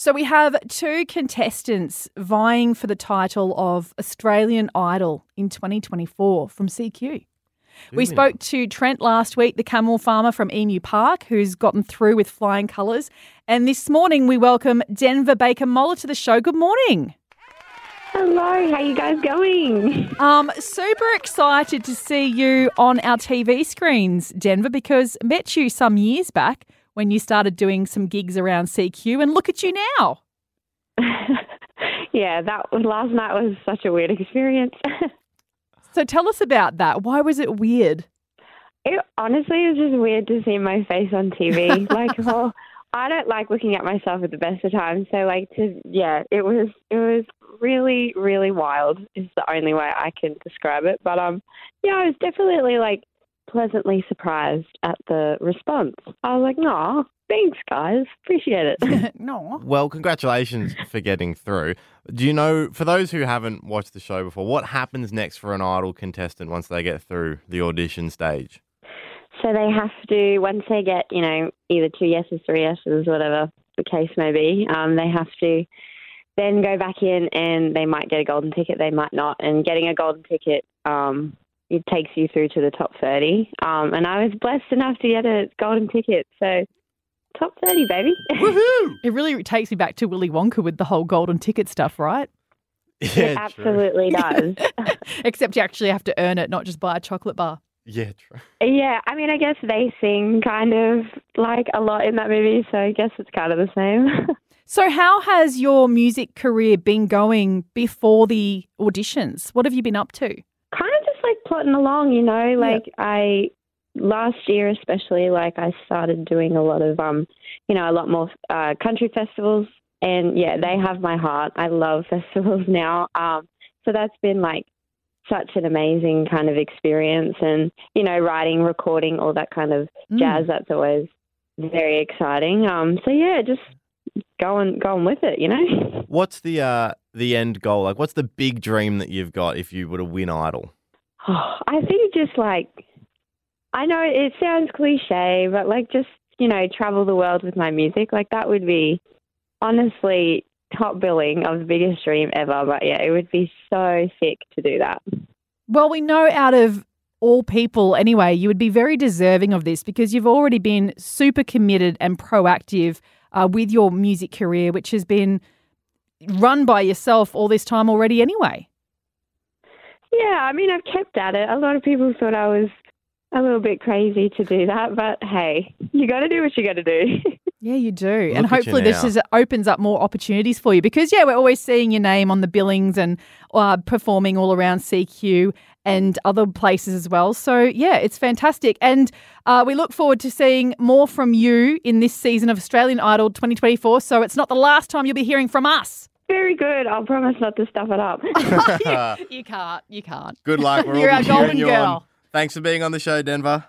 So we have two contestants vying for the title of Australian Idol in 2024 from CQ. We spoke to Trent last week, the camel farmer from Emu Park, who's gotten through with flying colours. And this morning we welcome Denvah Baker-Moller to the show. Good morning. Hello, how you guys going? Um, super excited to see you on our TV screens, Denvah, because met you some years back when you started doing some gigs around CQ, and look at you now. yeah, that was last night was such a weird experience. So tell us about that. Why was it weird? it honestly is just weird to see my face on TV. like, well, I don't like looking at myself at the best of times. So, like, to yeah, it was it was really really wild. Is the only way I can describe it. But um, yeah, I was definitely like pleasantly surprised at the response. I was like, "No, thanks, guys, appreciate it." no. Well, congratulations for getting through. Do you know, for those who haven't watched the show before, what happens next for an Idol contestant once they get through the audition stage? So they have to once they get you know either two yeses, three yeses, whatever the case may be. Um, they have to then go back in and they might get a golden ticket, they might not. And getting a golden ticket, um, it takes you through to the top thirty. Um, and I was blessed enough to get a golden ticket, so top thirty, baby. Woohoo! It really takes me back to Willy Wonka with the whole golden ticket stuff, right? it Yeah, true. absolutely does. Except you actually have to earn it, not just buy a chocolate bar. Yeah, true. yeah, I mean, I guess they sing kind of like a lot in that movie, so I guess it's kind of the same. So, how has your music career been going before the auditions? What have you been up to? Kind of just like plodding along, you know. Like I last year, especially, like I started doing a lot of um, you know, a lot more uh, country festivals, and yeah, they have my heart. I love festivals now. Um, so that's been like such an amazing kind of experience, and you know, writing, recording, all that kind of Mm. jazz. That's always very exciting. Um, so yeah, just going going with it, you know. What's the uh the end goal? Like, what's the big dream that you've got if you were to win Idol? I think just like I know it sounds cliche, but like just you know travel the world with my music, like that would be honestly top billing of the biggest dream ever. But yeah, it would be so sick to do that. Well, we know out of all people anyway, you would be very deserving of this because you've already been super committed and proactive uh, with your music career, which has been run by yourself all this time already anyway. Yeah, I mean I've kept at it. A lot of people thought I was a little bit crazy to do that, but hey, you got to do what you got to do. Yeah, you do. and Look at you hopefully this now. is, opens up more opportunities for you because, yeah, we're always seeing your name on the billings and uh, performing all around CQ and other places as well. So, yeah, it's fantastic. And uh, we look forward to seeing more from you in this season of Australian Idol 2024. So it's not the last time you'll be hearing from us. Very good. I'll promise not to stuff it up. you can't. You can't. Good luck. We're You're all our cheering golden you girl. on. Thanks for being on the show, Denvah.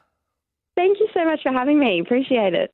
Thank you so much for having me. Appreciate it.